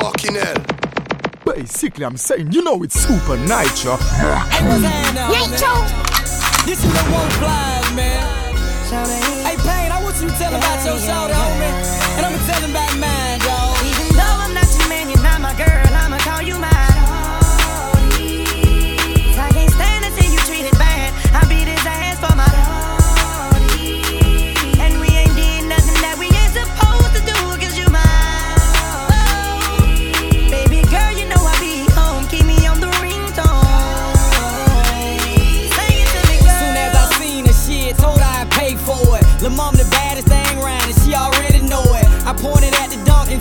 Fucking hell. Basically, I'm saying, you know, it's super nitro. Nitro. This is the one flies, man. Hey, Payne, I want you to tell about your shoulder, homie.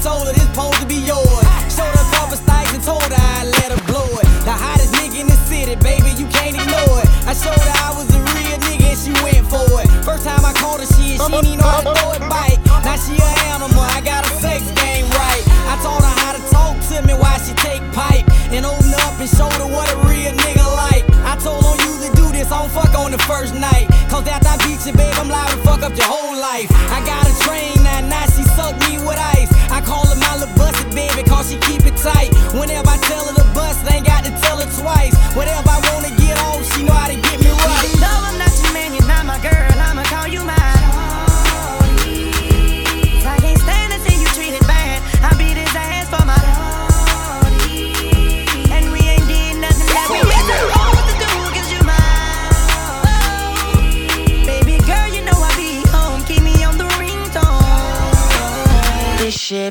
Told her this supposed to be yours. Showed her cover stikes and told her I'd let her blow it. The hottest nigga in the city, baby, you can't ignore it. I showed her I was a real nigga and she went for it. First time I called her shit, she didn't know how to throw it bite. Now she an animal, I got a sex game right. I taught her how to talk to me while she take pipe. And open up and show her what a real nigga like. I told her you to do this, I don't fuck on the first night. Cause after I beat you, babe, I'm liable to fuck up your whole life. I got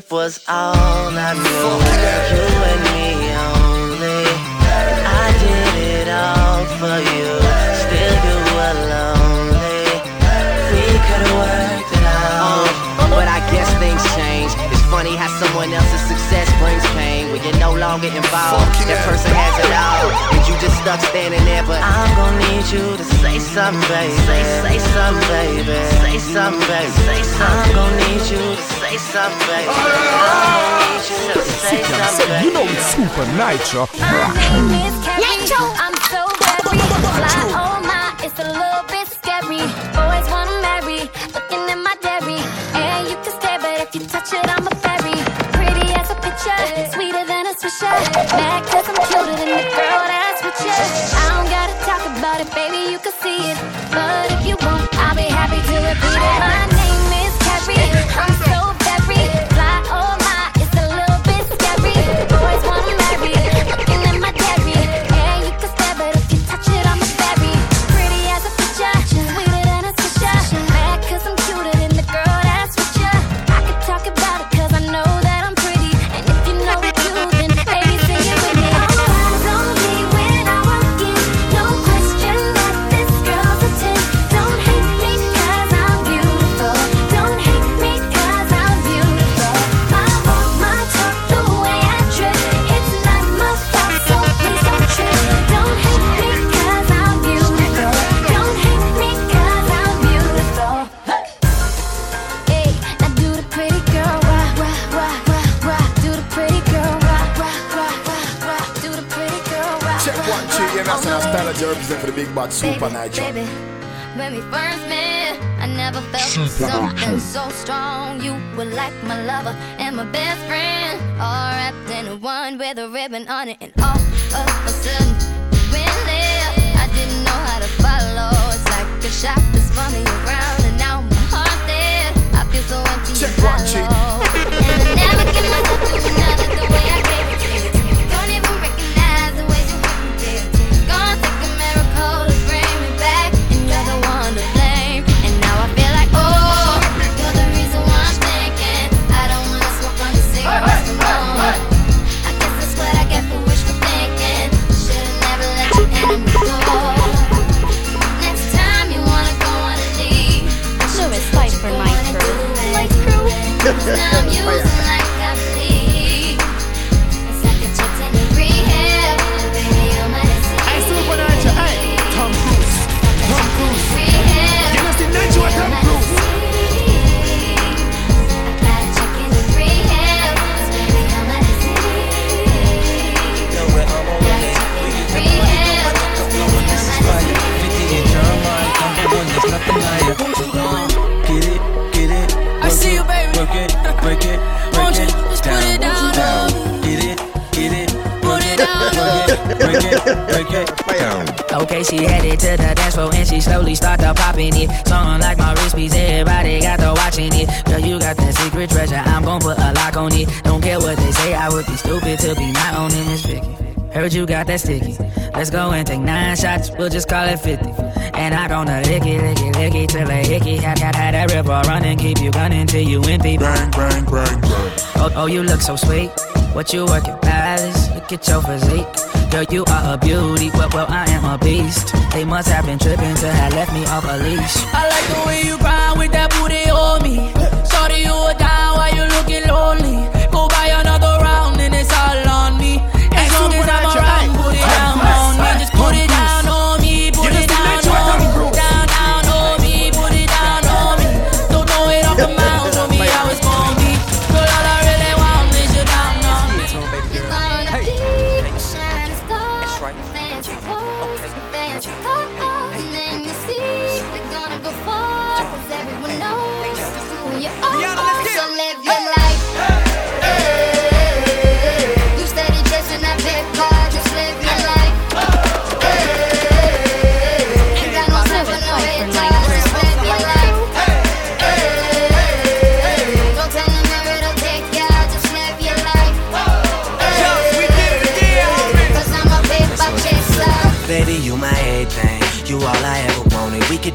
was all I knew. Pain when you're no longer involved. Fucking That hell. person has it all, and you just stuck standing there. But I'm gonna need you to say something, baby. Say, say something, baby. Say something, baby. Say something. I'm gonna need you to say something, baby. I'm gonna need you to say something, saying, you know, it's super nitro. My name is Carrie. I'm so very fly. Oh my, it's a little bit scary. Boys wanna marry, looking at my dairy. And you can stare, but if you touch it, I'm bad super nitro. Baby, when we first met, I never felt something so strong. You were like my lover and my best friend, all wrapped in one with a ribbon on it. And all of a sudden, you went left. I didn't know how to follow. It's like a shot that's spun me around, and now my heart's dead. I feel so empty Check and hollow. And I never give myself another the way I Now Okay, she headed to the dance floor and she slowly started popping it. Song like my wrist piece, everybody got to watching it. Girl, you got that secret treasure, I'm gonna put a lock on it. Don't care what they say, I would be stupid to be not owning this figure. Heard you got that sticky. Let's go and take nine shots, we'll just call it 50. And I gonna lick it, lick it, lick it till a hickey. Had, had, had that river running, keep you gunning till you empty. Bang, bang, bang, bang. Oh, oh, you look so sweet. What you working, Palace? Look at your physique. Girl, you are a beauty. Well, well, I am a beast. They must have been tripping to have left me off a leash. I like the way you grind with that booty on me. Shorty, you a down while you looking lonely.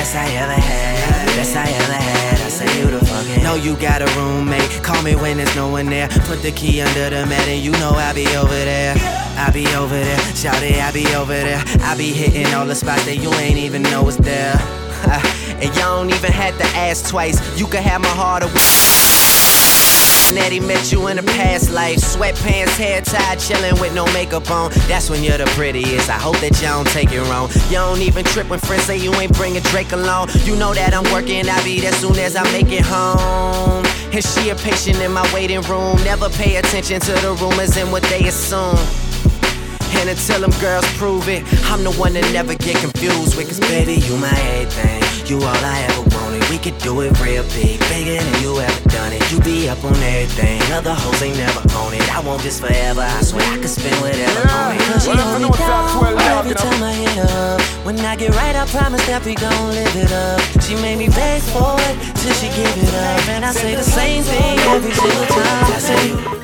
Best I ever had. Best I ever had. I say you the fucking. Know you got a roommate. Call me when there's no one there. Put the key under the mat and you know I'll be over there. I be over there. Shout it, I be over there. I be hitting all the spots that you ain't even know is there. and y'all don't even have to ask twice. You can have my heart away. Nettie met you in a past life. Sweatpants, hair tied, chillin' with no makeup on. That's when you're the prettiest. I hope that y'all don't take it wrong. You don't even trip when friends say you ain't bringing Drake along. You know that I'm working, I'll be there soon as I make it home. And she a patient in my waiting room. Never pay attention to the rumors and what they assume. And until them girls prove it, I'm the one that never get confused with. Cause baby, you my everything. You all I ever wanted. We could do it real big, bigger than you ever done it. You be up on everything. Other hoes ain't never on it. I want this forever. I swear I could spend whatever on it. Cause she Well, I hold know me down every time I hit up. When I get right, I promise that we gon' live it up. She made me beg for it till she give it up. And I say the same thing every single time. I say,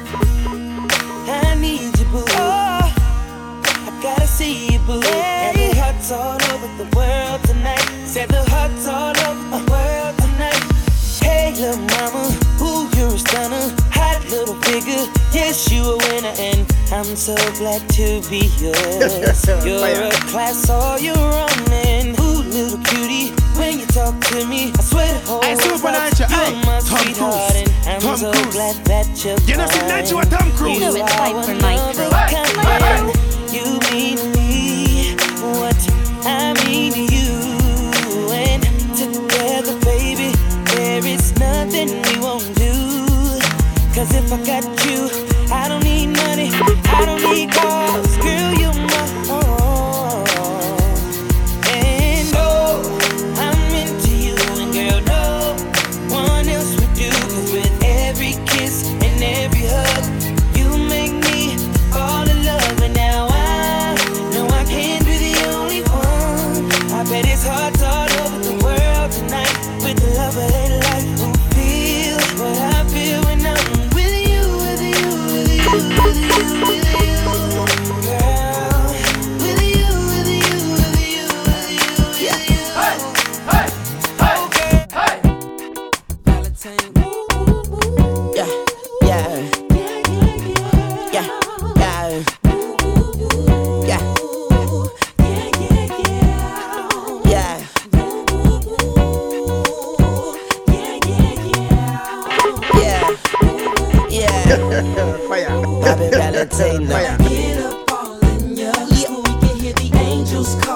figure, yes, you a winner. And I'm so glad to be yours. You're a class, all you're running. Ooh, little cutie, when you talk to me, I swear the whole Hey, Super world you're hey, my Tom sweetheart. Cruise. And I'm Tom so Cruise. glad that you're You know, see, Nitro and Tom Cruise. You know it's time for Nitro. Hey, You mean me what I mean to you. And together, baby, there is nothing we won't do. Cause if I got you, I Fire. Get up all in ya. So we can hear the angels calling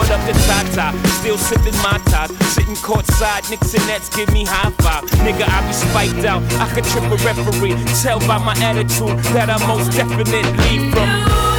what up to Tata, still sipping my top. Sitting courtside, Knicks and Nets give me high five. Nigga, I be spiked out. I could trip a referee. Tell by my attitude that I most definitely from.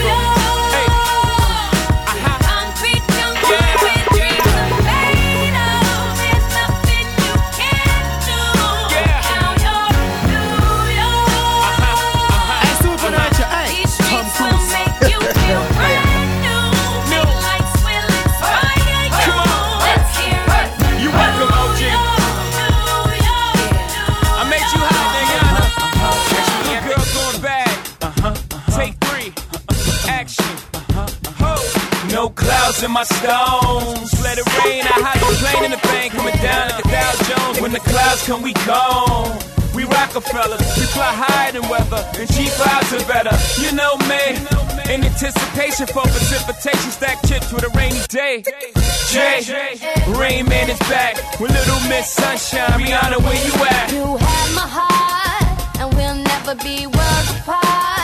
In my stones. Let it rain. I hide the plane in the thing coming down like a Dow Jones. When the clouds come, we gone. We Rockefellers, we fly higher than weather, and G5s are better. You know me, in anticipation for precipitation, stack chips with a rainy day. Jay, Rain Man is back with Little Miss Sunshine. Rihanna, where you at? You had my heart, and we'll never be worlds apart.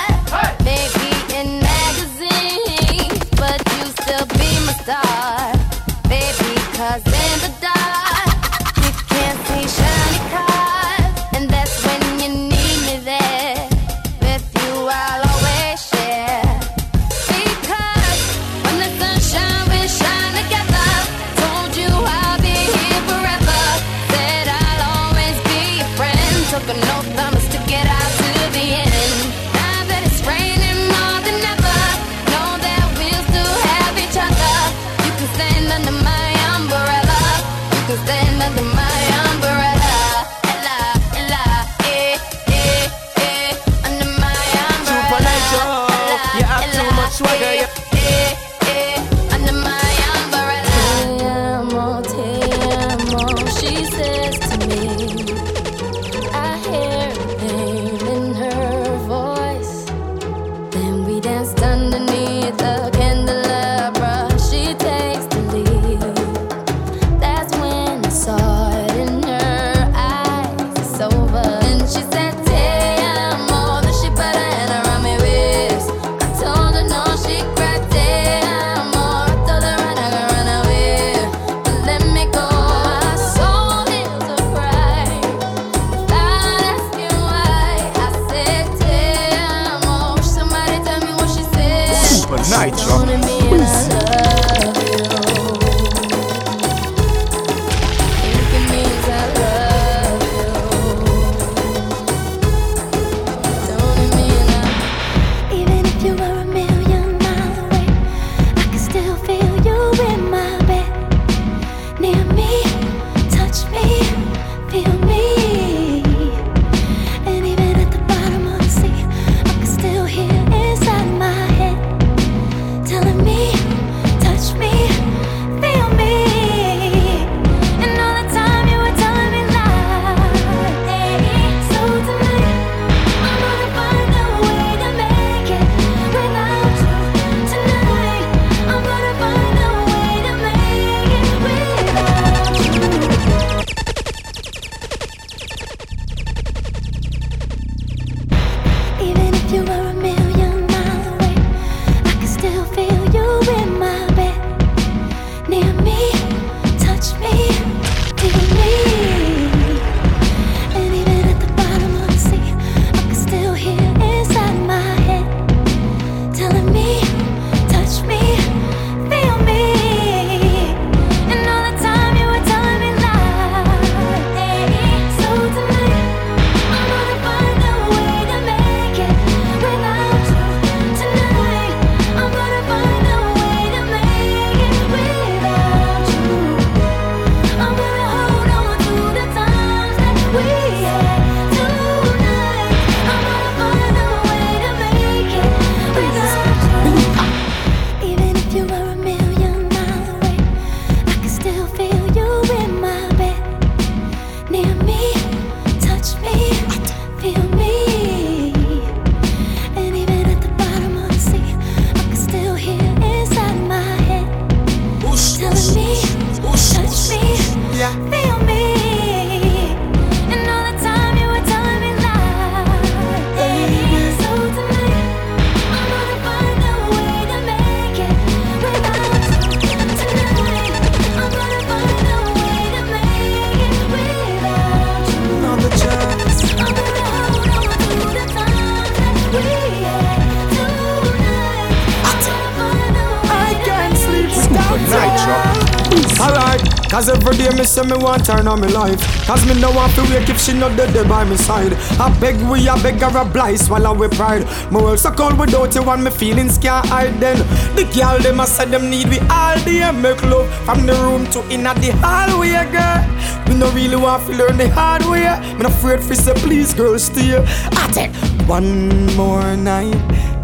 Me want turn on me life. Cause me no want to wake if she not dead there by me side. I beg we, I beg her a blight, swallow we pride. My world so cold without you and me feelings can't hide then. The girl them I said them need we all day. Make love from the room to in at the hallway, girl. Me no really want to learn the hard way. Me no afraid for say please girl stay. I take one more night.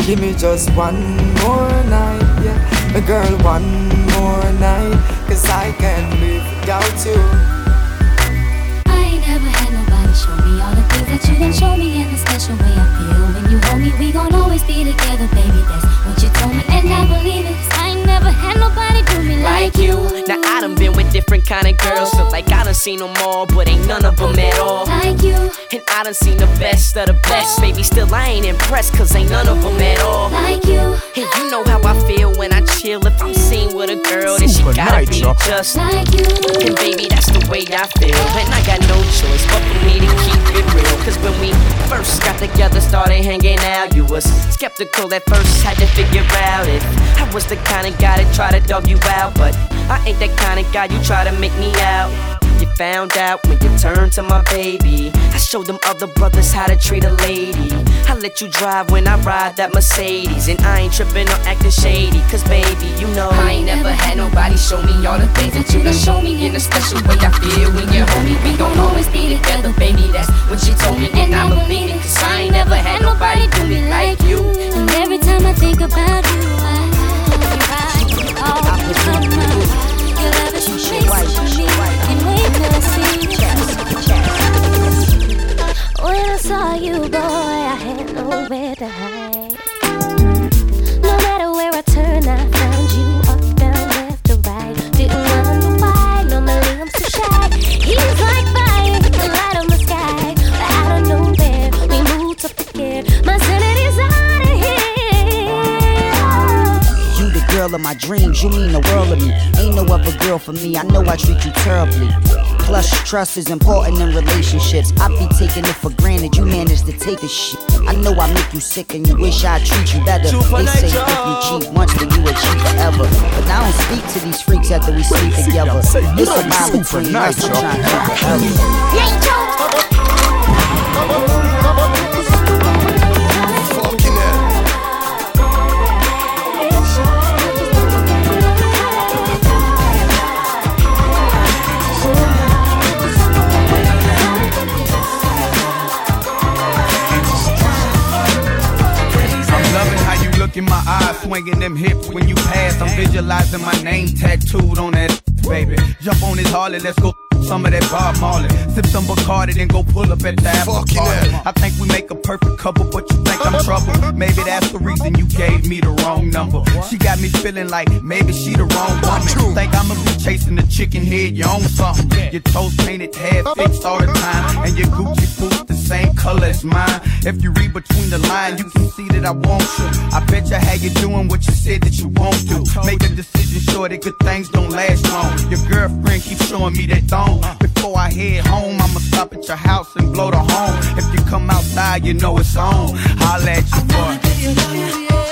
Give me just one more night, yeah. My girl, one more night. Cause I can't live without you. I ain't never had nobody show me all the things that you done show me and the special way I feel when you hold me. We gon' always be together, baby. That's what you told me, and I believe it. 'cause I ain't never had nobody do me like you. Now I done been with different kind of girls, feel like I done seen them all, but ain't none of them at all. Like you, And I done seen the best of the best, baby. Still I ain't impressed, cause ain't none of them at all. like you, And you know how I feel when I chill. If I'm with a girl, then she gotta be just. like you. And baby, that's the way I feel. And I got no choice but for me to keep it real. Cause when we first got together, started hanging out, you was skeptical at first, had to figure out if I was the kind of guy that try to dog you out. But I ain't that kind of guy you try to make me out. You found out when you turned to my baby. I showed them other brothers how to treat a lady. I let you drive when I ride that Mercedes. And I ain't tripping or acting shady. Cause baby, you know I ain't never had nobody show me all the things that you done show me in a special way. I feel when you hold me. We gon' always be together, baby. That's what she told me. And I believe it. Cause I ain't never had nobody do me like you. And every time I think about you, I, I always come out. Your love is so for me, When I saw you, boy, I had nowhere to hide. No matter where I turned, I found you up, down, left, or right. Didn't wonder why. Normally I'm so shy. He's like fire, the light on the sky. But out of nowhere, we moved the gear. My sanity's out of here. You the girl of my dreams, you mean the world to me. Ain't no other girl for me, I know I treat you terribly. Plus, trust is important in relationships. I be taking it for granted, you manage to take the shit. I know I make you sick and you wish I'd treat you better. They say if you cheat once, then you would cheat forever. But I don't speak to these freaks after we sleep together. It's a line between us, I'm trying to forever. Swinging them hips when you pass. I'm visualizing my name tattooed on that, baby. Jump on this Harley, let's go. Some of that Bob Marley. Sip some Bacardi, then go pull up at the after Fucking party. hell. I think we make a perfect couple, but you think I'm trouble. Maybe that's the reason you gave me the wrong number. She got me feeling like maybe she the wrong woman. Think I'ma be chasing the chicken head, you own something. Your toes painted, hair fixed all the time, and your Gucci boots the same color as mine. If you read between the lines, you can see that I want you. I bet you how you doing what you said that you won't do. Make a decision sure that good things don't last long. Your girlfriend keeps showing me that thong. Before I head home, I'ma stop at your house and blow the horn. If you come outside, you know it's on. I'll let you boy.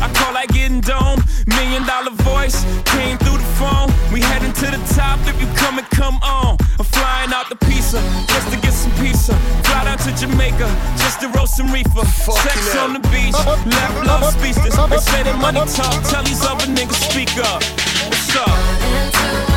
I call like getting dome. Million dollar voice came through the phone. We heading to the top. If you come and come on, I'm flying out the pizza just to get some pizza. Fly down to Jamaica just to roast some reefer. Fucking Sex on the beach, lap love speechless. They say that money talk. Tell these other niggas speak up. What's up?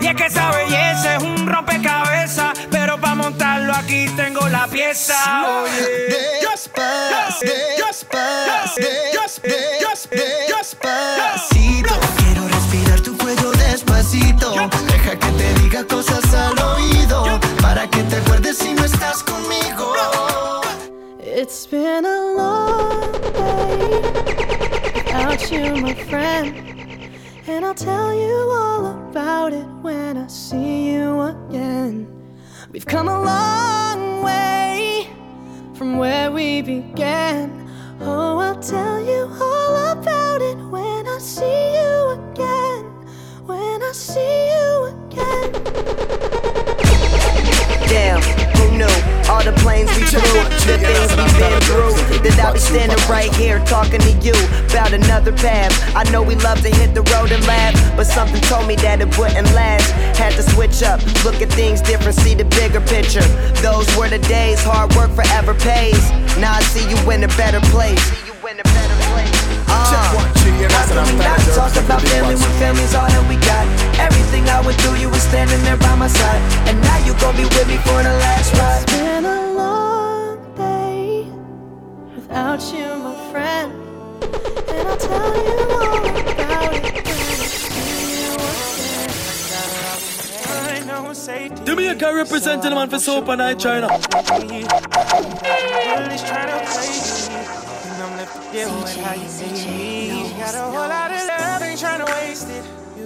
Y es que esa belleza es un rompecabezas, pero para montarlo aquí tengo la pieza. Despacito, quiero respirar tu cuello despacito. Deja que te diga cosas al oído para que te acuerdes si no estás conmigo. It's been a long day without you, my friend. tell you all about it when I see you again. We've come a long way from where we began. Oh, I'll tell you all about it when I see you again. When I see you again. Damn, who knew? All the planes we flew, the things we've been through. That I'll be standing right here talking to you I know we love to hit the road and laugh, but something told me that it wouldn't last. Had to switch up, look at things different, see the bigger picture. Those were the days, hard work forever pays. Now I see you in a better place. Uh, how can we not talk about family when family's all that we got? Everything I would do, you were standing there by my side, and now you gon' be with me for the last ride. representing the man for soap and I China.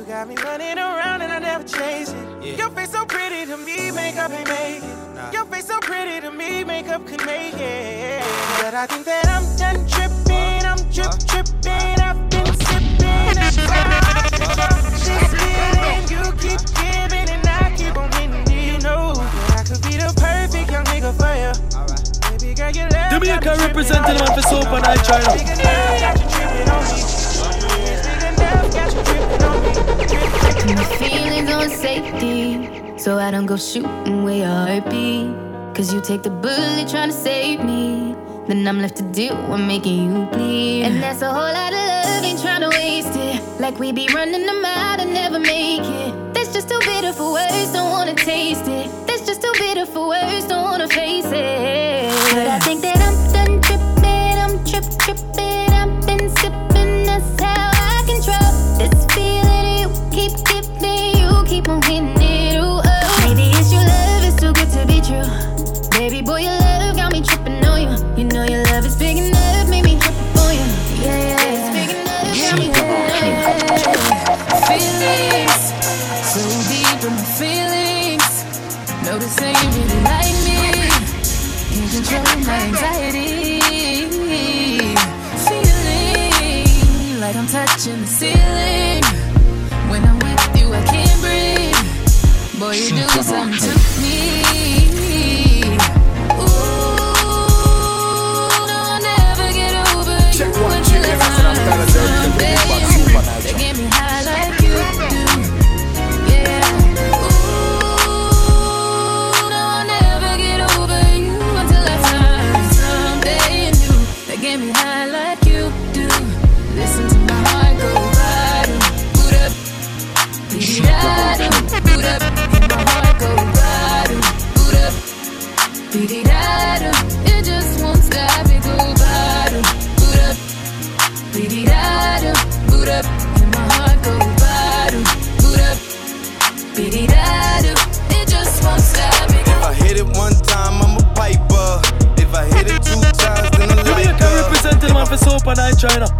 Got me running around and I never chase it. Your face so pretty to me, makeup ain't it. Your face so pretty to me, makeup make it. But I think that I'm done tripping, I'm tripping, I've been sipping. You keep. for me Alright. Baby representing them for soap and I try now. My feelings on safety, so I don't go shooting where your heart be. Cause you take the bullet trying to save me. Then I'm left to do what making you bleed. And that's a whole lot of love, ain't trying to waste it. Like we be running them out and never make it. That's just too bitter for words, don't wanna taste it just too bitter for words, don't wanna face it. and I China.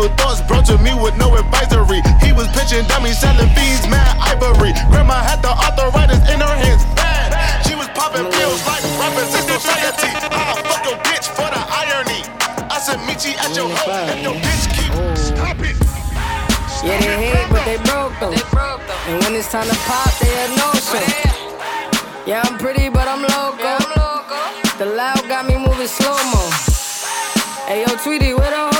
Suicidal thoughts brought to me with no advisory. He was pitching dummies, selling fiends, mad ivory. Grandma had the arthritis in her hands, bad. She was popping pills like rappers in society. I'll ah, fuck your bitch for the irony. I said, meet you at your home if your bitch keep oh. stop it. Yeah, they hate, but they broke though. And when it's time to pop, they had no show. Yeah, I'm pretty, but I'm loco. The loud got me moving slow mo. Hey, yo, Tweety, where the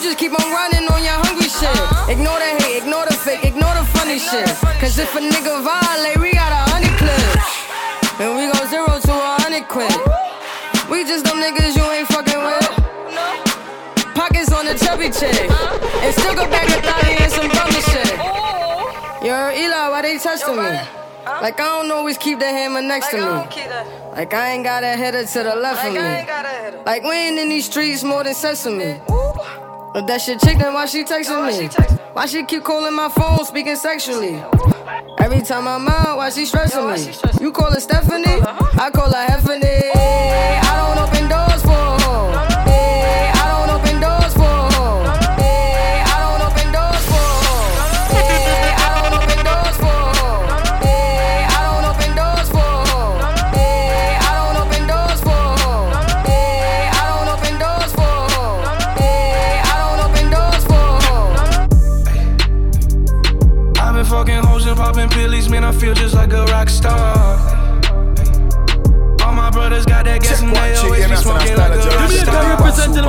Just keep on running on your hungry shit. Ignore the hate, ignore the fake, ignore the funny shit. Cause if a nigga violate, we got a hundred clips. And we go zero to a hundred quid. We just them niggas you ain't fucking with. Pockets on the chubby chick. And still go back to thotty and some bummy shit. You heard Eli, why they testing me? Like I don't always keep the hammer next to me. Like I ain't got a header to the left of me. Like we ain't in these streets more than sesame. But that shit chick, then why she texting me? Why she keep calling my phone, speaking sexually? Every time I'm out, why she stressing me? You call her Stephanie? I call her Heffany. Oh. I don't open doors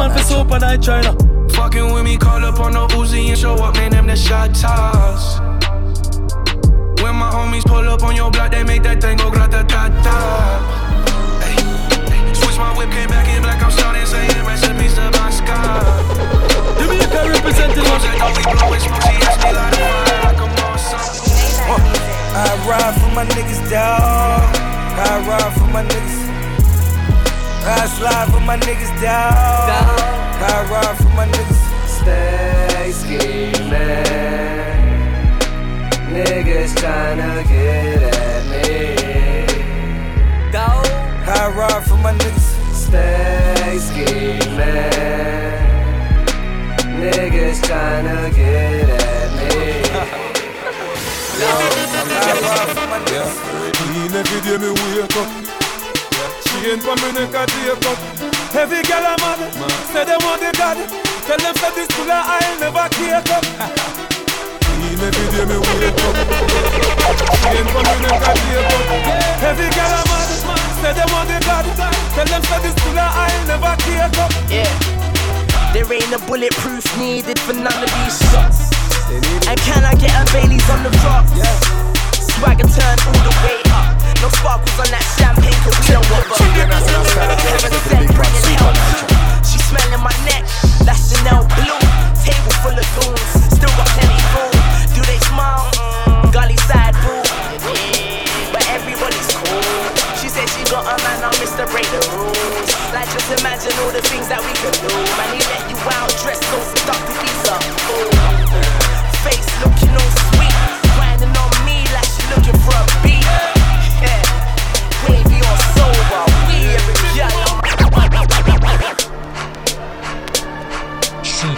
man for Super Night China. Fucking with me, call up on the Uzi and show up, man, them the shot toss. When my homies pull up on your block, they make that thing go grata ta ta. Ay, ay, Switch my whip, came back in black, I'm starting saying recipes to my sky. Jamaica representing Close that door, we blowing smoke, she me like I'm on something. I ride for my niggas, dawg. I ride for my niggas. I slide for my niggas, dawg. I ride for my niggas. Stay scheming. Niggas tryna get at me. Go. I ride for my niggas. Stay scheming. Niggas tryna get at me. Clean every day me wake up. Chain for me neck a take up. Heavy girl a mad, say they want the god. Tell them say this pull I'll never cake up. Clean every day me wake up. Chain for me neck a take up. Heavy girl a mad, say they want the god. Tell them say this pull I'll never cake up. Yeah. There ain't a bulletproof needed for none of these shots. And can I get a Bailey's on the rocks? Swagger turn all the way up. No sparkles on that champagne, cause we don't want Heaven sent, bringing hell. She smelling my neck, that's Chanel blue. Table full of goons, still got plenty food. Do they smile? Mm, Gully side boo. But everybody's cool. She said she got a man, now Mr. Break the rules. Like just imagine all the things that we could do. Man, he let you out dressed so stuck these up. Face looking all sweet, grinding on me like she looking for a beat.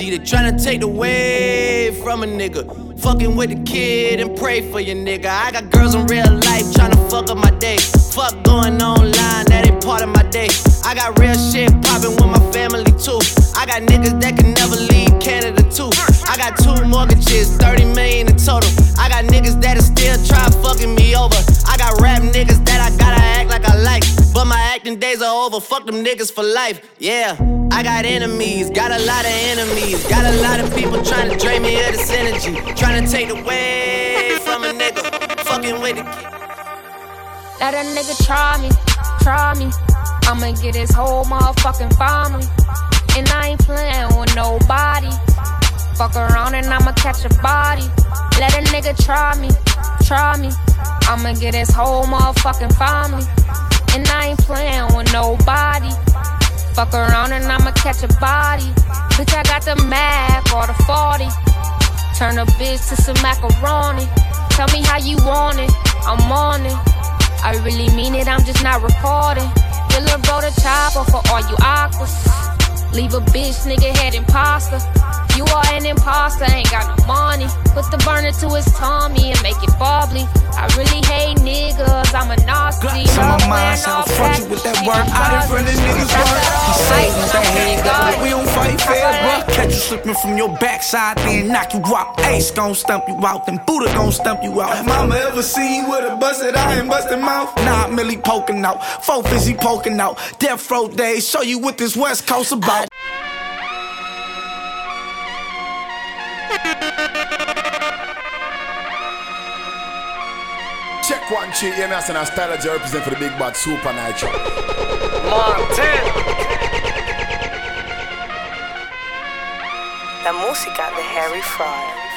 energy. They trying to take away from a nigga. Fucking with the kid and pray for your nigga. I got girls in real life trying to fuck up my day. Fuck going online, that ain't part of my day. I got real shit popping with my family too. I got niggas that can never leave Canada too. I got two mortgages, 30 million in total. I got niggas that'll still try fucking me over. I got rap niggas that I gotta over, fuck them niggas for life. Yeah, I got enemies, got a lot of enemies. Got a lot of people trying to drain me of this energy. Trying to take away from a nigga. Fucking with the Let a nigga try me, try me. I'ma get his whole motherfucking family. And I ain't playing with nobody. Fuck around and I'ma catch a body. Let a nigga try me, try me. I'ma get his whole motherfucking family. And I ain't playing with nobody. Fuck around and I'ma catch a body. Bitch, I got the Mac or the 40. Turn a bitch to some macaroni. Tell me how you want it, I'm on it. I really mean it, I'm just not recording. Your little bro the chopper for all you aquas. Leave a bitch, nigga head imposter. You are an imposter, ain't got no money. Put the burner to his tummy and make it bubbly. I really hate niggas, I'm a nasty. Glocks on my mind, so I front you with that work. Out in front of niggas work. He say that hand up, we don't fight fair, bruh. Catch you slipping from your backside, then knock you out. Ace gon' stump you out, then Buddha gon' stump you out. Mama ever seen you with a busted eye and busted mouth? Nah, Millie poking out, four fizzy poking out. Death row days, show you what this West Coast about. Check one, cheat, yeah, me I a style of represent for the big bad super nitro. Montana. La música de Harry Fraud.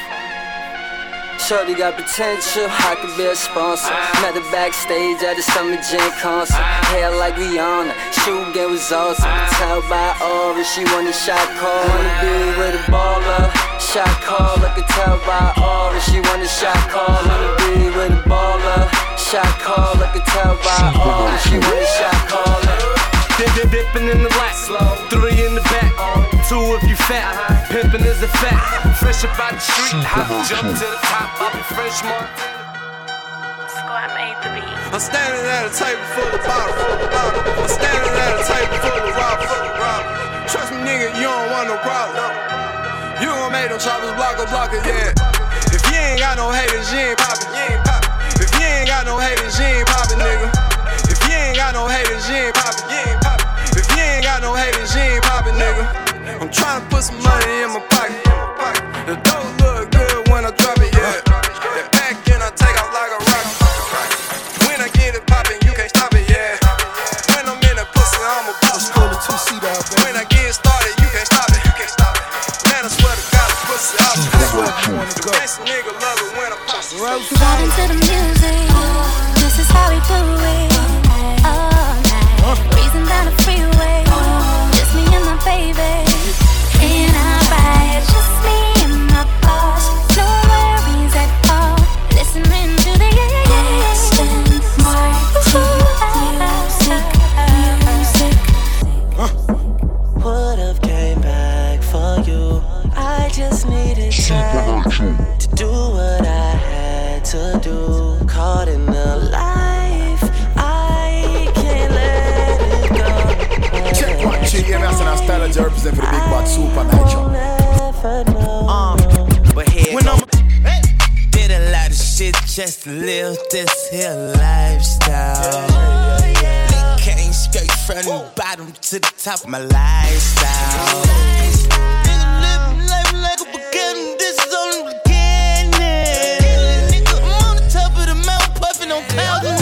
Shorty got potential, I could be a sponsor. Met her backstage at the Summer Jam concert. Hair like Rihanna, shoe game was awesome. Could Tell by aura, she want a shot call. Wanna be with a baller, shot call. I could tell by aura, she want a shot call. Wanna be with a baller, shot call. I could tell by aura, she want a shot call. Dip, dip, dipping in the lap, three in the back, two if you fat. Pimping is a fact. Fresh up out the street, hop, jump to the top, I'll be fresh more. I'm standing at a table full of bottles. I'm standing at a table full of robbers. Trust me, nigga, you don't want no problem. You gon' make them choppers block a blocker, yeah. If you ain't got no haters, you ain't poppin'. If you ain't got no haters, you ain't poppin', nigga. If you ain't got no haters, you ain't poppin'. If you ain't got no haters, you ain't poppin', nigga. I'm tryna put some money in my pocket. The dough look good when I drop it, yeah. That pack and I take off like a rocket. When I get it poppin', you can't stop it, yeah. When I'm in the pussy, I'm a boss. When I get started, you can't stop it. You can't stop it. Man, I swear to God, pussy out. The best nigga love it when I pop it. Vibing to the music. This is how we do it. I a style of represent for the big bad super nitro. Uh, but here when I'm did a lot of shit just to live this here lifestyle. Came straight from the bottom to the top of my lifestyle. Nigga living life like a beginning, this is only the beginning. Nigga, I'm on the top of the mountain, puffing on clouds,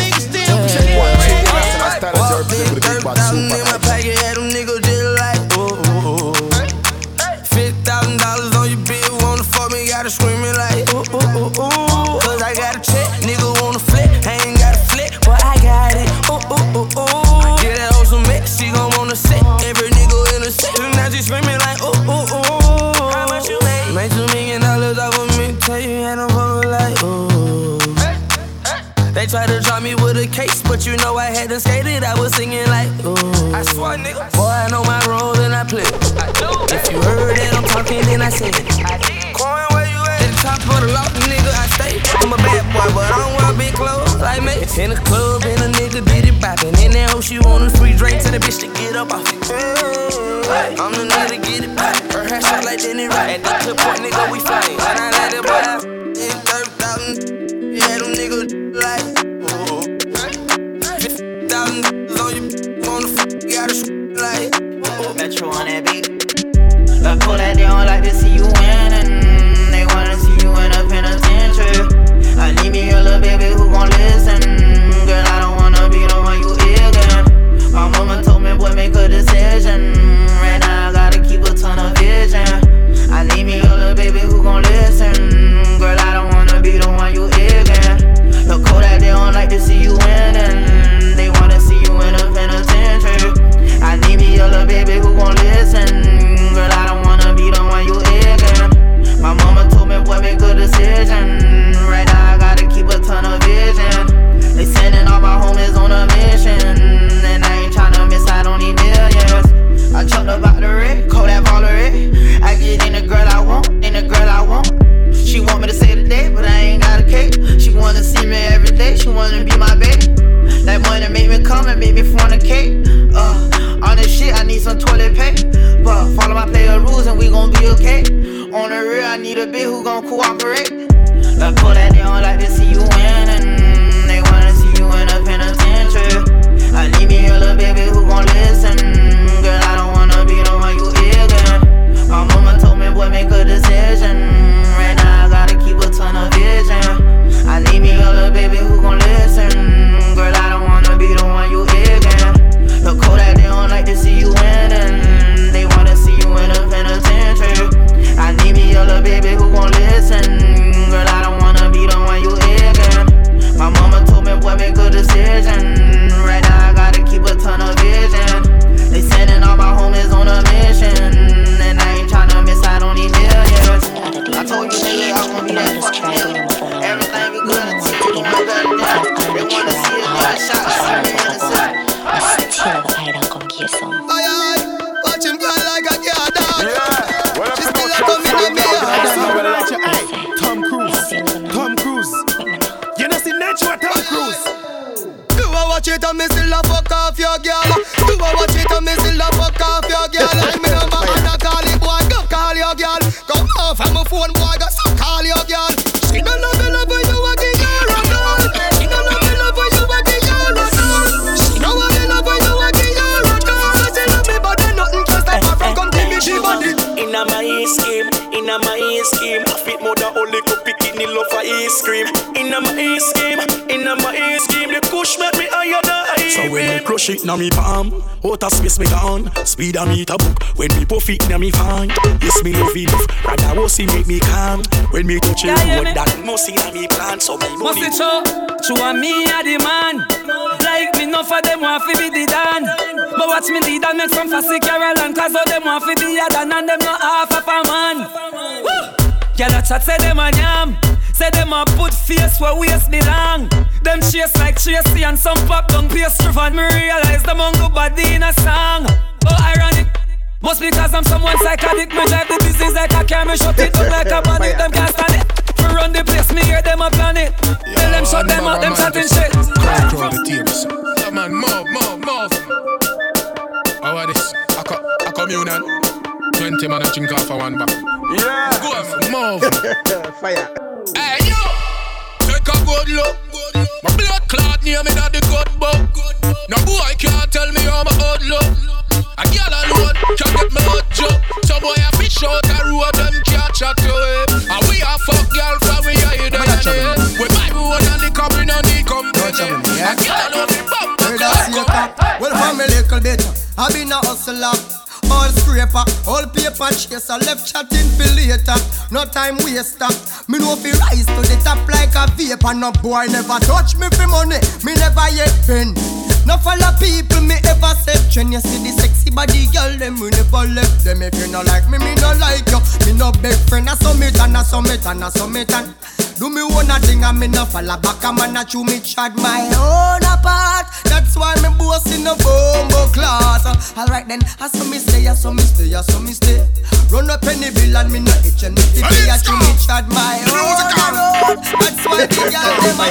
pussy make me calm. When me touch it, what that pussy that me plan. So my money. Must so a me a the man. Like me, no for them want fi be the dan. But watch me lead and make from Sassy Caroline. Cause all them want fi be a dan and them no half of a man. Woo! Girl, I chat say them a yam. Say them a put face where waist belong. Them chase like Tracy and some pop down pace driven. Me realize them on go body in a song. Must because I'm someone psychotic. Me drive the business like a car. Me shut it up like a bandit. Them can't stand it. We run the place. Me hear them a plan it. Yo, Tell them shut them up. Them chatting shit. Control the tables. Yeah, man, move, move, move. How are this? I come, I come you now. Twenty man a drink off a one back. Yeah. Go on, move. Fire. Hey yo, take a good look. My blood clot near me that the good book. No boy can't tell me how my old look. out the road, them can't chat. And we are fuck girl from we are hidden in it. We buy we one and the cup, we no need company. Girl on the bumper, come come. Well, for me little bit, I been a hustler scraper. All paper i left chatting for later. No time waster. Me know fi rise to the top like a vapor. No boy never touch me for money. Me never yet been. No follow people me ever said When you see the sexy body girl Them will never left them If you no like me, me no like you Me no big friend I summit and I summit and I summit and do me one a thing and me no follow back man a chew me chat my own apart. That's why me boss in a bombo class. Alright then, I saw me stay, I saw me stay, I saw me stay. Run up any bill and me no itch and if they a chew me chat my own road. That's why the girl them a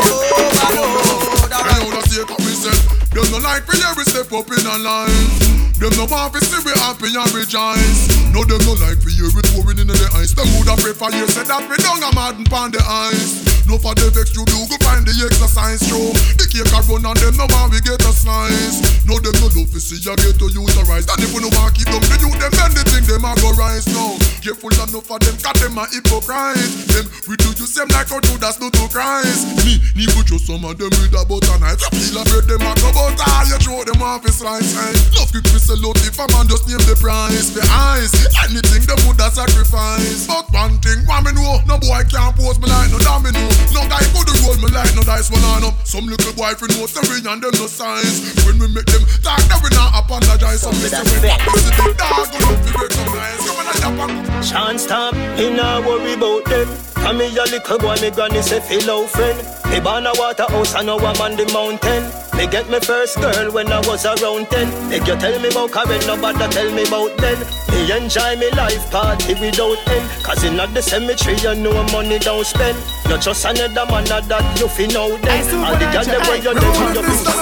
overload. I know the sake of me say, them no like for every step up in a line. Them no want to see we happy and rejoice. No, them no like for you with pouring in the ice. Them woulda prefer you said that we don't a mad pon the ice. No for the vex you do go find the exercise show. The cake a run and them no want we get a slice. No, them no love to see you get to use a rise. And if we no want keep them, the you them then the thing them a go rise now. Careful enough for them, cause them a hypocrite. Them we do you same like how that's not to Christ. Me, me put you some of them with a knife. Feel a bread them a go butter. Ah, you throw them off his slice. Hey. Love quick sell out if a man just name the price. The eyes, anything them would have sacrifice. But one thing, one me know, no boy can't pose me like no domino. No guy could roll me like no dice when I know. Some little boy for know the and them no size. When we make them talk, then we not apologize. Some listen we back to the dog, go look for recognize. Come on, I Chant stop, he not worry about them. Come me a little boy, me granny say fellow friend. Me born a waterhouse and now I'm on the mountain. Me get me first girl when I was around ten. Make you tell me about Karen, nobody tell me about then. Me enjoy me life party without end. Cause in the cemetery you know money don't spend. You just another man that you feel know then. All the girl them when you them you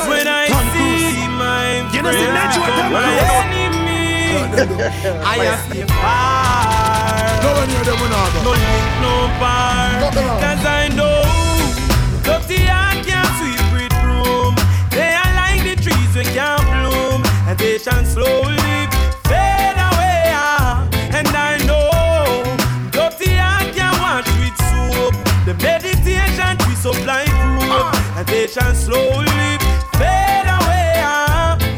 When I see my You know see that you are enemy. I have to far. No one hear them when I go. No link, no bar. Cause I meditation twist up like rope. And they shall slowly fade away.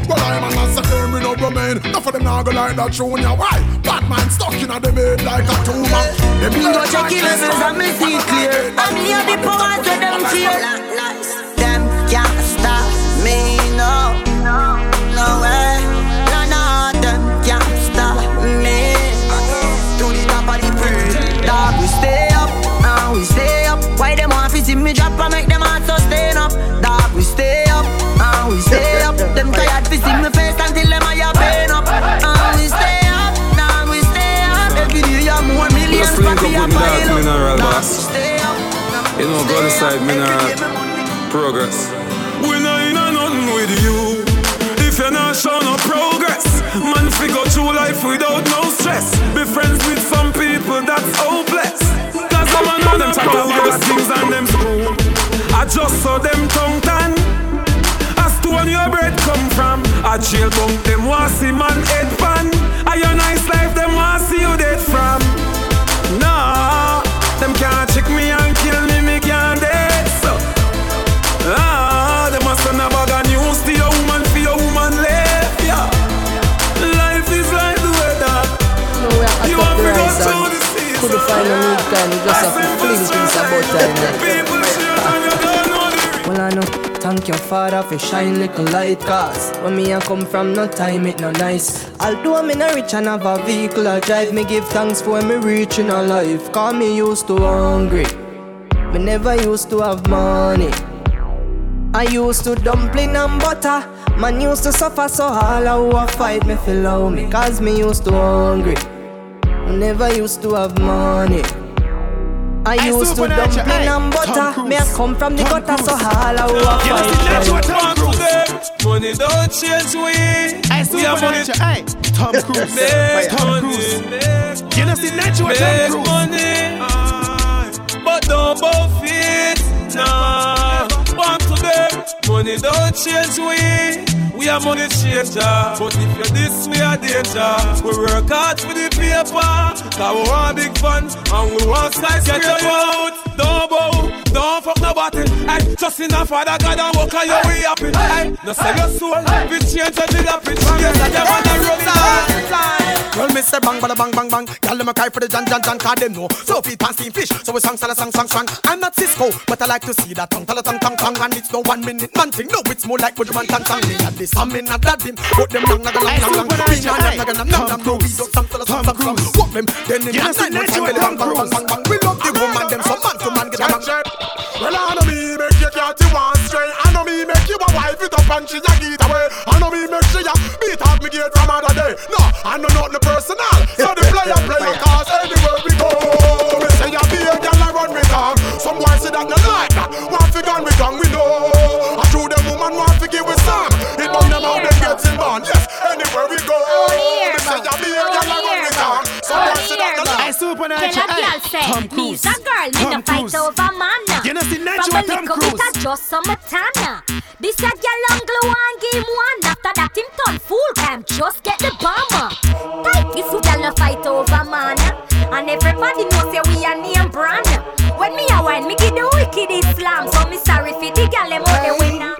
Well, I'm a master firm, me no remain. Enough of them now go like that tune, yeah. Why? Batman stuck in a the bed like a tumor. Them Me go check in levels and me see clear. And me have the power to them fear. Them can't stop me, no. No way. Mineral, Dog, boss. we stay up. You know, go inside Mineral. Progress. We not in a nothing with you. If you're not showing no progress, man, figure through life without no stress. Be friends with some people that's hopeless. Cause some of them progress things and them school. I just saw them tongue tan. As to when your bread come from, I jail bunk them want see man head pan. I your nice life them want see you dead from. Nah, them can't check me and kill me, me can't dead so. Ah, them a send a bag of news to your woman for your woman left, yeah. Life is like the weather. No, we are You have to go through the season. couldn't find no meat time. Just have to fling piece of butter in there. People shoot and you don't know the Well, I know. Thank your father for shine little light cause When me a come from no time it no nice. Although me no rich and have a vehicle I drive Me give thanks for me reach in a life. Cause me used to hungry Me never used to have money. I used to dumpling and butter Man used to suffer so all I a fight me feel love me. Cause me used to hungry Me never used to have money I Hey, used to Supernatural, dumpling hey, and Tom butter Me a come from the gutter so Cruise. all I who a You know, see, that's what Tom Cruise. Money don't change we. Hey, We have money. Supernatural, hey, Tom Cruise. Make Tom money. Cruise. You know, see, natural Tom Make Cruise. money. But don't both it. Nah. Money don't change we. We are money changer. But if you're this, we are danger. We work hard for the paper. Cause we want big fun. And we want size get out. Bow. Don't fuck nobody. Hey, just in a father God and walk on your way happy. Hey, no sell your soul. If it change, I did happy. Yes, I them on the road. Well, me say bang, bada bang, bang, bang. Y'all them a cry for the John, John, John, cause them know. So feet and steam fish, so we song, song, song, song, song. I'm not Cisco, but I like to see that tongue, tell a tongue, tongue, tongue. And it's no one minute man thing, no, it's more like what you want, tongue, tongue. Me and this, I'm in a that him. Put them long, long, long, long, long. Be on them, long, long, long, long. No, we don't, some, tell a song, song, song. Walk them, then in You a know, see, night, natural bang, bang, Tom bang, bang, bang, bang. We love the woman, them, so man to man, get a man. Well, I know me make you cat you one stray. I know me make you a wife it up and she a get away. I know me make she a beat off me gate from other day. No, I know nothing personal. So the player player cause anywhere we go. Me say you be a girl I run me down. Some boys say that they like that. Want fi gun me down we know. I true them woman want fi give we some. It burn them out them getting born. Yes, anywhere we go. Me say you be a girl I run me down. Some boys say that they like. Hey, Super Can Nature. a girl say Tom me's Cruise. a girl, me Tom no fight Cruise. over man. You know, see, Nature From a with Tom little bit Cruise. of just some tana. This a girl on glue and game one. After that him turn fool, can just get the bomber. Tight this girl no fight over man. And everybody knows say we a name brand. When me a wine, me give the wicked Islam. So me sorry for the girl them on the winner.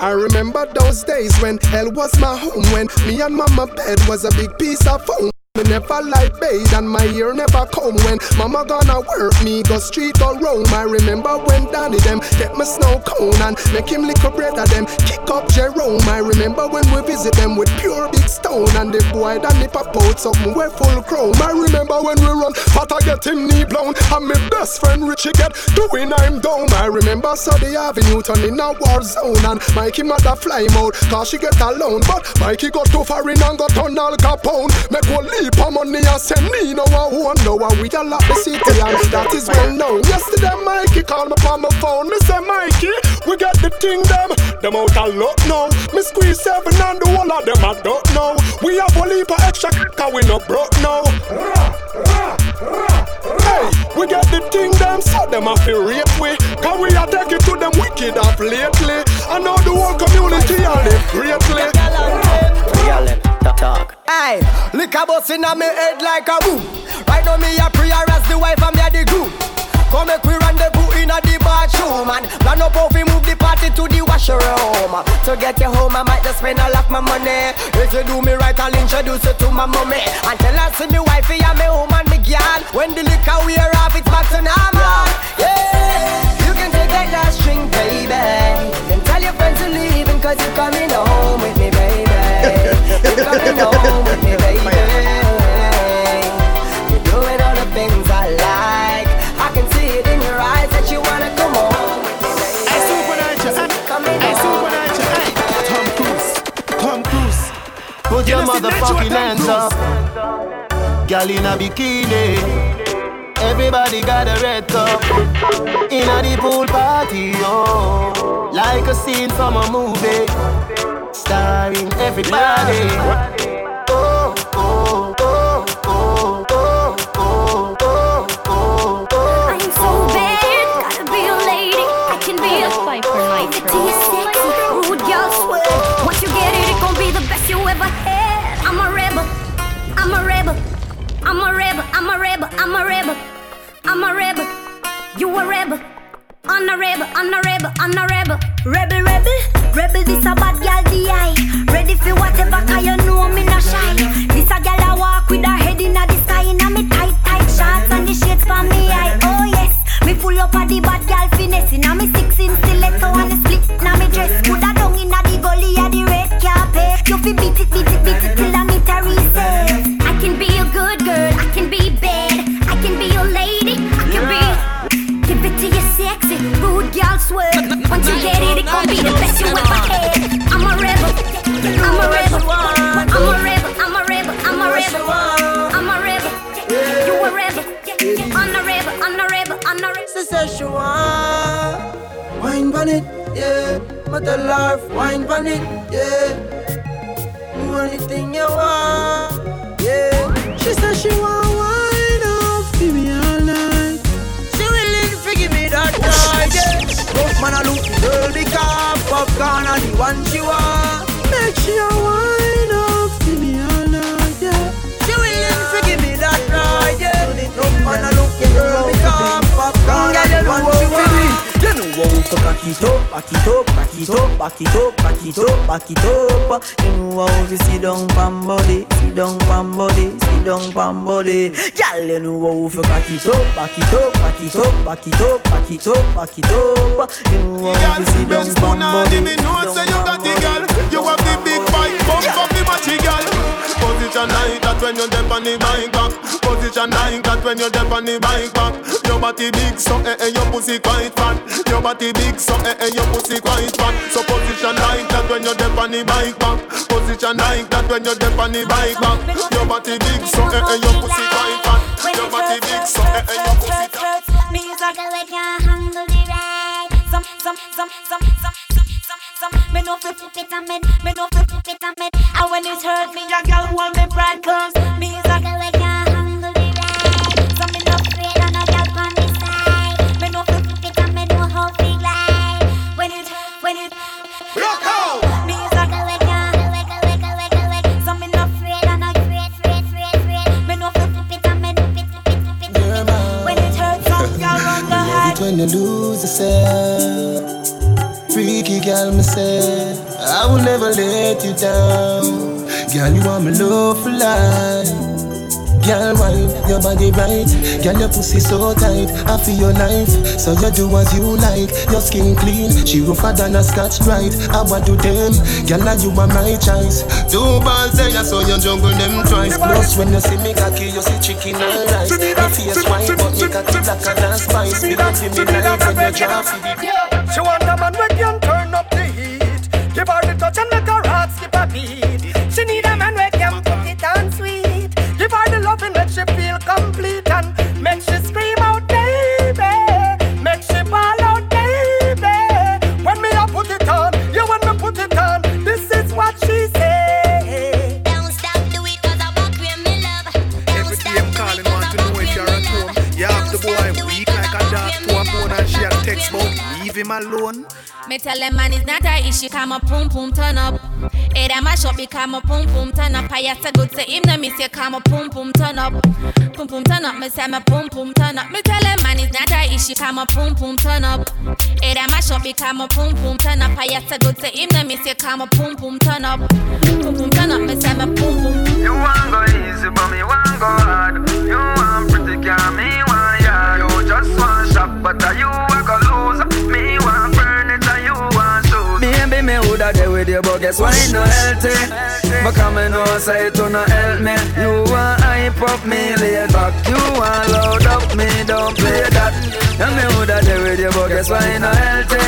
I remember those days when hell was my home When me and mama bed was a big piece of foam me never like bathe and my ear never come When mama gonna work me go street or roam I remember when Danny them get me snow cone And make him lick a bread of them kick up Jerome. I remember when we visit them with pure big stone And the boy Danny pop out something we full chrome. I remember when we run but I get him knee blown And my best friend Richie get doing I'm down I remember Sunday Avenue turn in a war zone And Mikey mother fly out cause she get alone. But Mikey got too far in and got on Al Capone. Make one leap of money and send me no one who know And we a lot the city and that is well known. Yesterday Mikey called me on my phone. Me say Mikey, we get the thing them. Them out a lot now. Me squeeze seven and the whole of them I don't know. We have a leap of extra cause we no broke now. Hey, we get the thing them. So them a feel rape we Cause we a take it to them wicked off lately. I know the whole community a live greatly talk. Hey, lick a bus inna me head like a boom. Right now me a prayer as the wife and me a the groom. Come make we rendezvous inna the bathroom and plan up how we move the party to the washroom. To get you home, I might just spend all of my money. If you do me right, I'll introduce you to my mommy and tell her see me wifey and me home and me girl. When the liquor wear off, it's back to normal. Yeah, you can take that last drink, baby. Then tell your friends to leave cause you're coming home with me, baby. You're coming home with me, baby. Oh, you're doing all the things Put your know, see, Nature with motherfucking hands up. Girl in a bikini. Everybody got a red cup. In a the pool party, oh. Like a scene from a movie. Starring everybody. I'm a rebel, I'm a rebel, I'm a rebel, I'm a rebel. You a rebel. On a rebel, on a rebel, on a rebel. Rebel, rebel, rebel, this a bad gal DI. Ready for whatever, cause you know me not shy. This a gal I walk with her head in the sky. In a me tight, tight shorts and the shades for me eye. Oh yes, me full up of the bad gal finesse. In a me six in stiletto and the slip. Now me dress good a down in the gully of the red carpet. You fi beat it, beat it, beat it till I meet a recess. I can be a good you rude girl sweat. Once you get it, it gon' be the best you ever had. I'm a rebel, I'm a rebel, I'm a rebel, I'm a rebel, I'm a rebel, I'm a rebel. You a rebel, I'm a rebel, I'm a rebel, I'm a rebel. She says she want wine on it, yeah. But the life wine on it, yeah. Do anything you want, yeah. She says she want wine man, I look girl the girl because popcorn are the one she want. Make sure wine off, give me all night, yeah. She willing to give me that night, yeah. Man, I look girl the girl because popcorn are the one she want. Up. You sit down pam body, sit down body, sit down body. Know how know say you got the girl. You have the big bike, bump up the matchy girl. Position like that when you dip on the bike back. Position like that when you're deep on the bike back. Your body big, so eh eh, your pussy quite fat. Your body big, so eh eh, your pussy quite fat. So position like that when you're deep on the bike back. Position like that when you're deep on the bike back. Your body big, so eh eh, your pussy quite fat. Your body big, so eh eh, your pussy quite fat. Me like a leg can't handle the ride. Some, some, some, some, some, some. Me no flip it a me no flip it a. And when it hurt me, a girl want me pride cause me like a leg can't handle the ride. So me no afraid and a girl on the side. Me no flip it a med, know how to glide. When it, when it. Rock out. A no a no a girl the. When you lose yourself, freaky girl, me say, I will never let you down. Girl, you are my love for life. Girl, wine, your body right. Girl, your pussy so tight. I feel your life, so you do as you like. Your skin clean, she rougher than a Scotch-Brite. I want to them, girl, now you are my choice. Two balls eh, there, so you juggle them twice. Plus, when you see me cocky, you see chicken and rice. My face white, me cocky black and spice. Me don't see me like when you drop it. She want a man when can turn him alone. Me tell them man it's not a issue, come a boom boom turn up. Hey, that mash up, become a boom boom turn up. I say good say him, no me say come a boom boom turn up. Boom boom turn up, me say me boom boom turn up. Me tell them man it's not a issue, come a pum pum turn up. Hey, that mash up, become a pum pum turn up. I say good say him, no me say come a pum pum turn up. Boom boom turn up, me say me pum pum. You want go easy, but me want go hard. You want pretty girl, me want ya. You just want shop, but uh, you a go lose. Guess why it no healthy? Because me know say it no help me. You want hype up me laid back, you want load up me, don't play that. And me woulda there with you, but guess why it no healthy?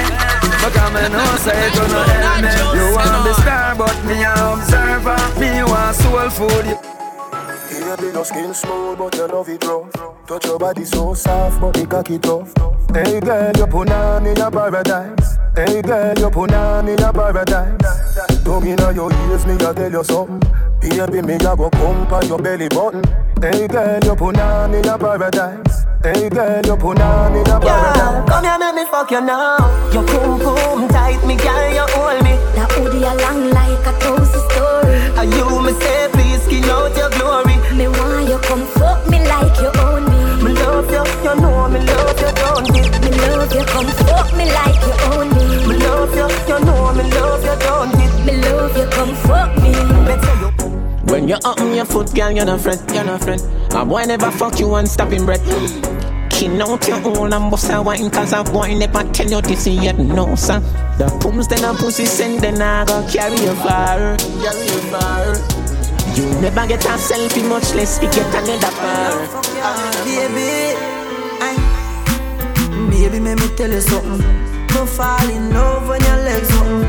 Because me know say it no help me. You want the star, but me a observer. Me want soul food. You Baby, your skin smooth, but you love it rough. Touch your body so soft, but the cocky tough. Hey girl, you put on in your paradise. Hey girl, you put on in your paradise. Don't me know your ears, me a tell you something. Baby, me a go pump on your belly button. Hey girl, you put on in your paradise. Hey girl, you put on in your paradise. Come here, make me fuck you now. Your pum pum tight, me girl, you hold me. That hoodie along like a toast story. Are you me say, please skin out your glory. Me want you come fuck me like you own me. Me love you, you know me love you, don't it? Me love you, come fuck me like you own me. Me love you, you know me love you, don't it? Me love you, come fuck me. When you're up on your foot, girl, you're not friend, you're not friend. A boy never fuck you and stop him breath. Kin out your own and bust a wine Cause a boy never tell you this yet, no sir The pums then a pussy send then I go carry you far Carry you far You never get a selfie much less we get another bar Baby, I, baby, make me tell you something. No fall in love when your legs open.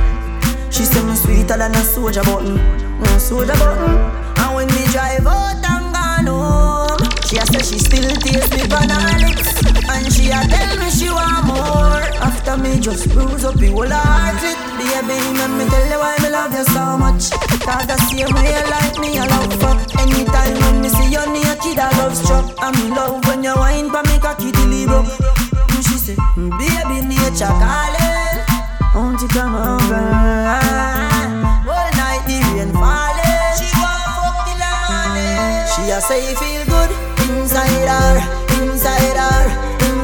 She say me sweeter than a soldier button, no soldier button. And when me drive out and gone home, she a she still taste me her lips, and she a tell me she want more. After me just bruise up the whole heart it, baby, let me tell you why me love you so much. Cause the same way you like me, I love fuck. Anytime when me see you naked, I love struck. And me love when you wine pa me cocky broke. And she say, baby, nature calling. Won't you come over? All night the rain falling. She want fuck the morning. She a say feel good inside her, inside her,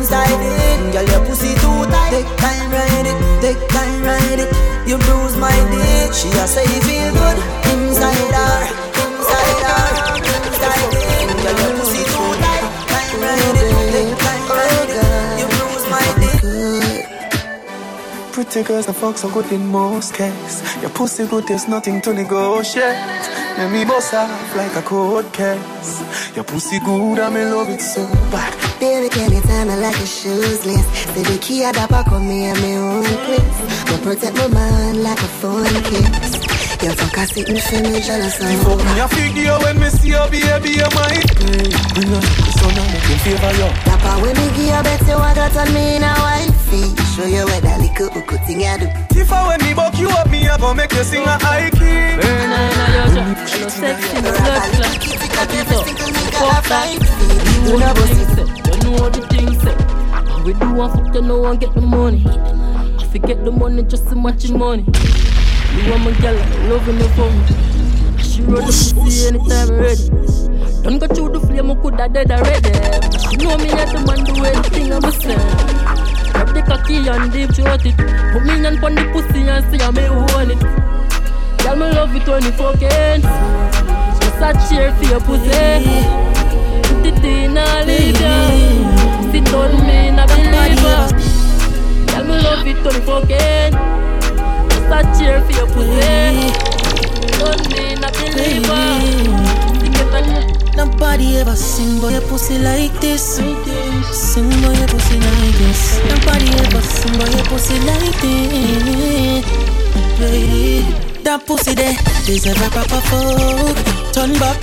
inside it. Girl, your pussy too tight. Take time, ride it. Take time, ride it. You bruise my dick. She a say it feel good inside her, inside her, inside it. Girl, your pussy too tight. Time, ride it. Take time, ride it. You bruise my dick. Pretty girls, the fuck so good in most cases. Your pussy good, there's nothing to negotiate. Let me bust off like a cold case. Your pussy good, I'm in love it so bad. Baby, can you tell me like a shoes list? Say the key at the back of me and my own place. Go protect my mind like a phone case. You fuck a sitting for me jealous You fuck me a figure when me see your baby, you might pay. Bring her the sun and make him favor you. Papa, when me give you bet you want to turn me in a wifey. Show you what that little hook thing I do. If I when me buck you up, me I gon' make you sing a high key. Hello, sexy, no blood clot. Fuck that. You know. You know we do one fuck, you know and get the money. I forget the money just to match money. You my girl, loving. She the pussy anytime ready. Don't go the flame, I dead. She know me do anything say. Grab the cocky and deep throat it. Put me on the pussy and see how me hold it. Girl, me love it when you fucking. Just a cheer for your pussy. In a leader. Sit on me a believer. Girl, me love it when you fucking. Just a cheer for your pussy. Don't me in a believer. Nobody ever sing boy your pussy like this. Sing boy your pussy like this. Nobody ever sing boy your pussy like this. Baby, that pussy there deserve a proper fuck. Turn back.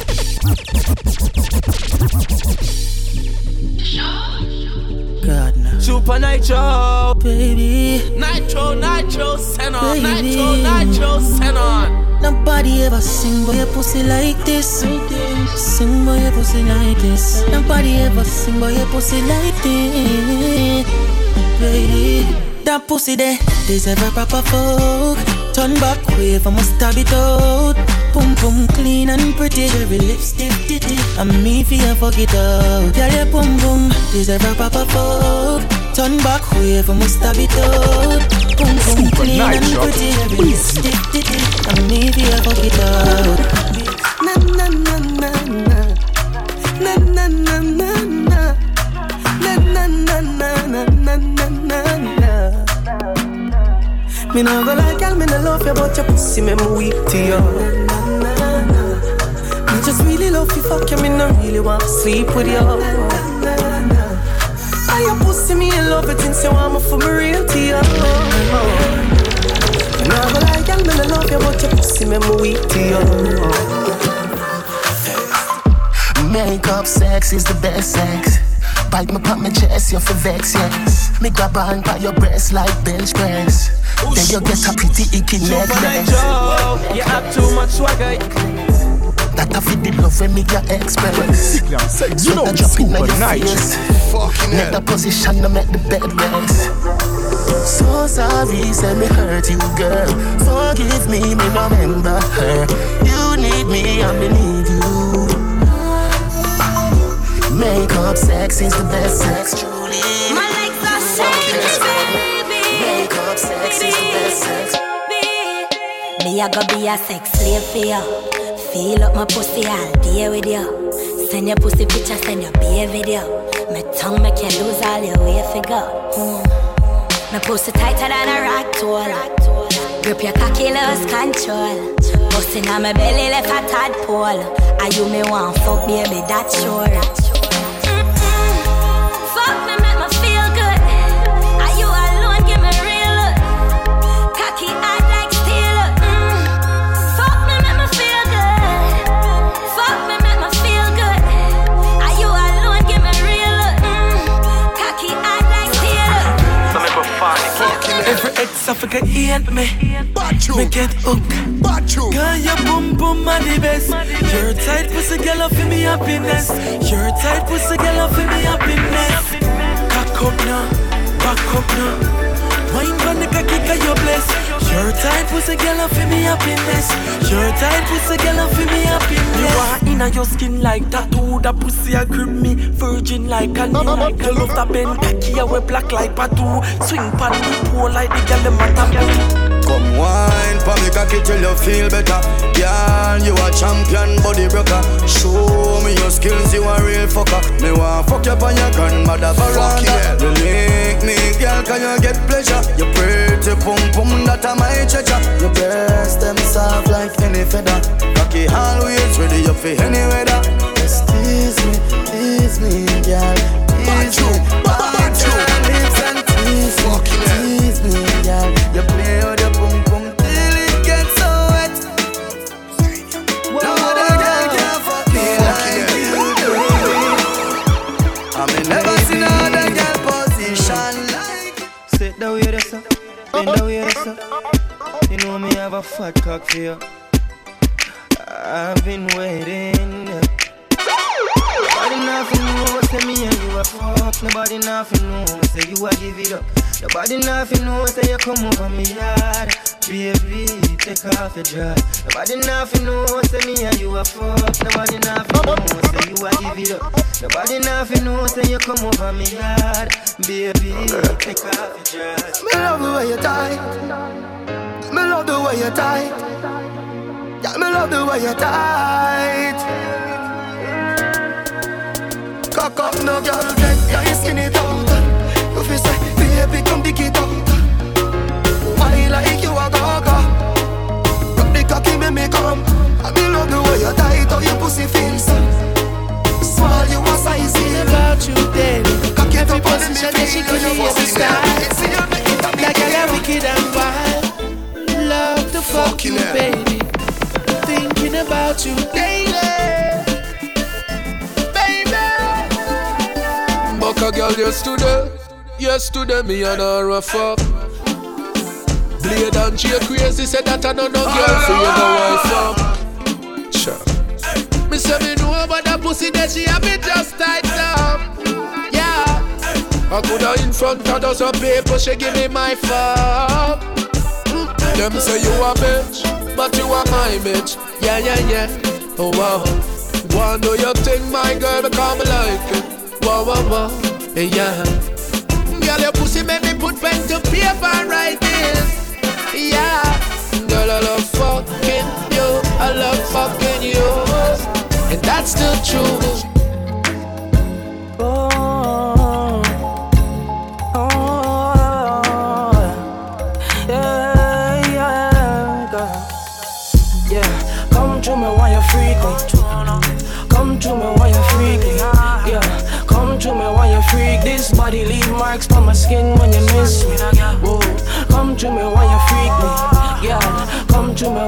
God no. Supa Nytro, baby. Nitro, Nitro, Senon, Baby. Nitro, Nitro, Senon. Nobody ever sing boy your pussy like this. Sing boy your pussy like this. Nobody ever sing boy your pussy like this. Baby, that pussy there deserve a proper fuck. Turn back, wave, I must stab it out. Boom, boom, clean and pretty. Cherry lipstick, titty. I'm me for you, fuck it out. Girl, your boom, boom, deserve a proper fuck. Turn back, wave, I must stab it out. Boom, boom, clean and pretty. Cherry pussy make me weak to you. Me just really love you, fuck you, me nah really want to sleep with you. Ah, your pussy me in love it since you want me for me real to you. Me nah go like girl, me nah love you, but your pussy make me weak to you. Makeup sex is the best sex. Bite me pop my chest, you're for vex, yes. Me grab on by your breast like bench press. Then you get a pretty icky Super necklace. Nitro, you have too much swagger. That I feel the love when me your express. You know Sweat a it's drop in Super your Nitro. face. Fucking Make the position to make the bed rest. So sorry, say me hurt you, girl. Forgive me, me no remember her. You need me, and me need you. Makeup sex is the best sex, Me a go be a sex slave for you. Feel up my pussy all day with you. Send your pussy picture, send your beer video. My tongue make you lose all your way go. Mm. My pussy tighter than a rock tool. Grip your cocky, lose control. Bustin' on my belly left a tadpole. Are you me want fuck, baby? That's sure. Ex Africa hate me. Me get hooked. Girl, your boom boom are the best. Your tight pussy girl of me happiness. Your tight pussy girl of me happiness. Cock up now, back up now. Wine on the cocky 'cause you bless. Your tight pussy girl of me happiness. Your tight pussy girl of me happiness. You are inna your skin like tattoo. That pussy a grip me, virgin like a new. You love that bend, cocky a we black like patu. Swing pan the pole like the girl them a taboo. Come Wine me cocky till you feel better. Girl, you a champion body breaker. Show me your skills, you a real fucker. Me want fuck you on your grandmother veranda. You lick me, girl, can you get pleasure? You pretty pum pum, that a my treasure. Your breast them soft like any feather. Cocky always ready, you for any weather. Just tease me, tease me, girl. Tease me, bend the up. You know me have a fat cock for you. I've been waiting. Nobody nothing know say me and you a fuck. Nobody nothing know say you a give it up. Nobody nothing know say you come over me yard. Baby, take off your dress. Nobody nothing know say me and you a fuck. Nobody nothing know say you a give it up. Nobody nothing know say you come over me yard. Baby, take off your dress. Me love the way you tight. Me love the way you tight. Yeah, me love the way you tight. Cock up, no girl, get your skin it out. You feel say, baby, come dig it out. I me love the way you tight, how your pussy feels. Small, you a size eight. about you daily. Cock it up on the position that she can leave the style. That girl are wicked and wild. Love to fuck you, baby. Thinking about you daily. Buck a girl yesterday, yesterday me and her a fuck. Blade and she crazy, said that I know no girl for you know wife up. Me say me know about that pussy that she have me just tight up. Yeah. I coulda in front of dozen people, she give me my fuck. Them say you a bitch, but you are my bitch. Yeah, yeah, yeah. Oh wow. One do your thing, my girl, become like it. Wow, wow, wow. Yeah. Girl, your pussy make me put pen to paper and write this. Yeah. Girl, I love fucking you. I love fucking the truth. Oh, oh, yeah, yeah, girl. Yeah, come to me while you freak me. Come to me while you freak me. Yeah, come to me while you freak. This body leave marks on my skin when you miss me. Whoa, come to me while you freak me. Yeah, come to me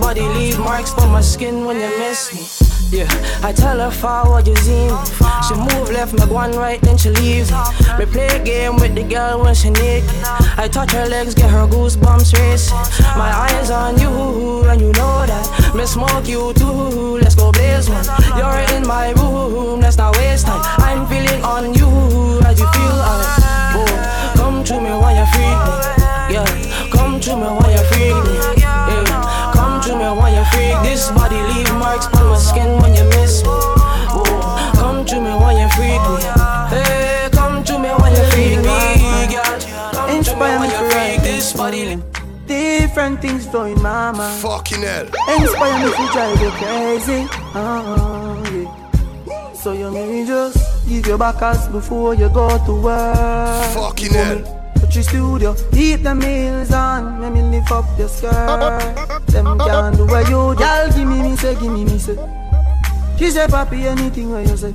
Body leave marks on my skin when you miss me. Yeah, I tell her forward you see me. She move left, me go on right, then she leaves me. Me play a game with the girl when she naked. I touch her legs, get her goosebumps racing. My eyes on you, and you know that. Me smoke you too, let's go blaze one. You're in my room, let's not waste time. I'm feeling on you, as you feel. Oh, come to me while you freak me. Yeah, come to me while you freak me. This body leave marks on my skin when you miss me. Oh, come to me while you freak me. Hey, come to me while you freak me, girl. Come to me Inspire me while you to freak. write This body. Different things flowing, mama. Fucking hell. Inspire me to drive you crazy. Oh, yeah. So you may just give your back us before you go to work. Fucking Before hell. Me Touch your studio, keep the meals on. Let me lift up your skirt. Them can't do what you do. Y'all give me, me say, give me, me say. She say, papi, anything what you say.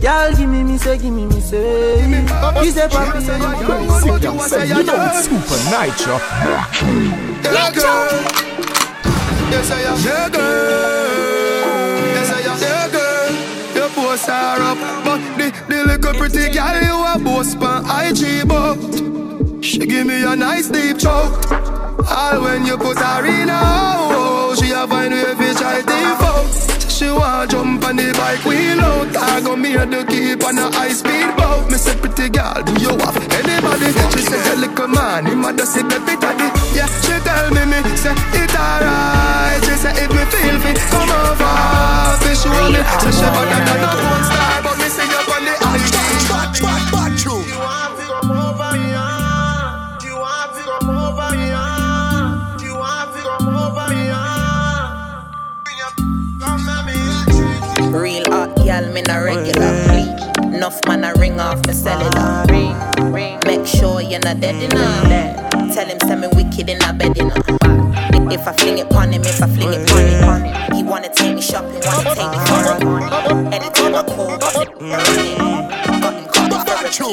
Y'all give me, me say, give me, me say. She say, papi, anything what you say. You know it's Supa Nytro. Yeah, girl. Yes, I am. Yeah, girl. Posts are up, but the, the little pretty girl you a boast pan IG but She give me a nice deep choke. All when you put her in a hole, she a find way fi try default. She want jump on the bike wheel out. I go me and the keep on a high speed boat. Me say pretty girl, do you have anybody? She say the little man, him a say baby daddy. Yeah, she tell me me say it alright. She say if me feel fit, come over. Fi show me. Say she better than a porn star, but me see you on the IG. Bad, gal, me na regular. Enough man a ring off the cellular. Ah. Ring, ring. Make sure you're not dead enough. Mm. Tell him send me wicked in a bed enough. If I fling it pon him, if I fling it pon him, he wanna take me shopping, wanna take me fun. Anytime I call, got him, mm.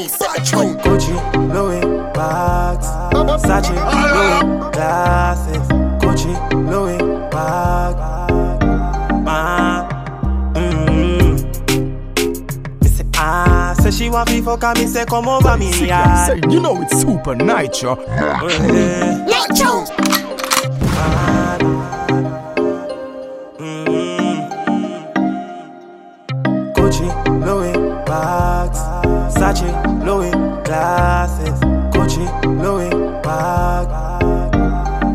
for a the. Gucci, Louis, bags, Sachi, Louis, glasses, Gucci, Louis, she want me fuck her, me say come over me Say, yard. say, you know it's Supa Nytro. Nacho. Gucci, Louis, bags, Sachi, Louis, glasses, Gucci, Louis, bag,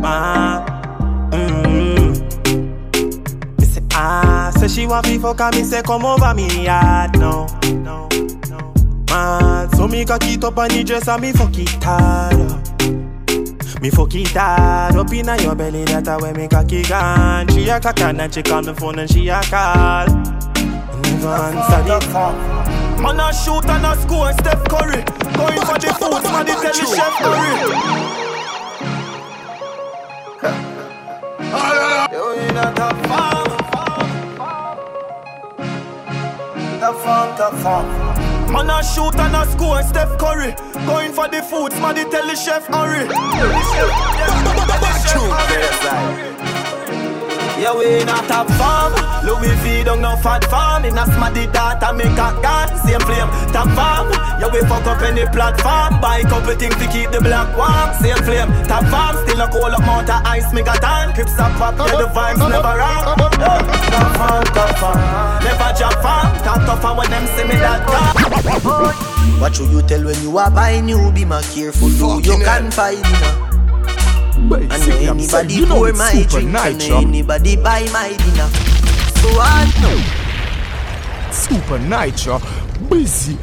man. Mm. Me say ah, say she want me fuck her, me say come over me yard now. Man, so me cock it up on the dress and me fuck it hard. Me fuck it hard up inna your belly, that a way me cocky gone. She a cock and she call me phone and she a call. Never answer the phone. Man a shoot and a score, Steph Curry. Going for the food, man, tell the chef hurry. You in a top farm. Top farm, top farm. Man a shoot and a score, Steph Curry. Going for the food, man, tell the chef hurry. Yeah, we in a top farm. Louis V don't no fat farm. In a smaddy data make a gun. Same flame, top farm. Yeah, we fuck up any platform. Buy couple things to keep the black warm. Same flame, top farm. Still a cold up mountain ice, me got on. Crips up pop, yeah, the vibes never wrong. Yeah, top farm, top farm. Never jump farm. Top tougher when them see me that car. What should you tell when you are buying new? Be more careful who you can find. And anybody you know pour my super drink, and nitro. no anybody buy my dinner. So I know. Supa Nytro. Busy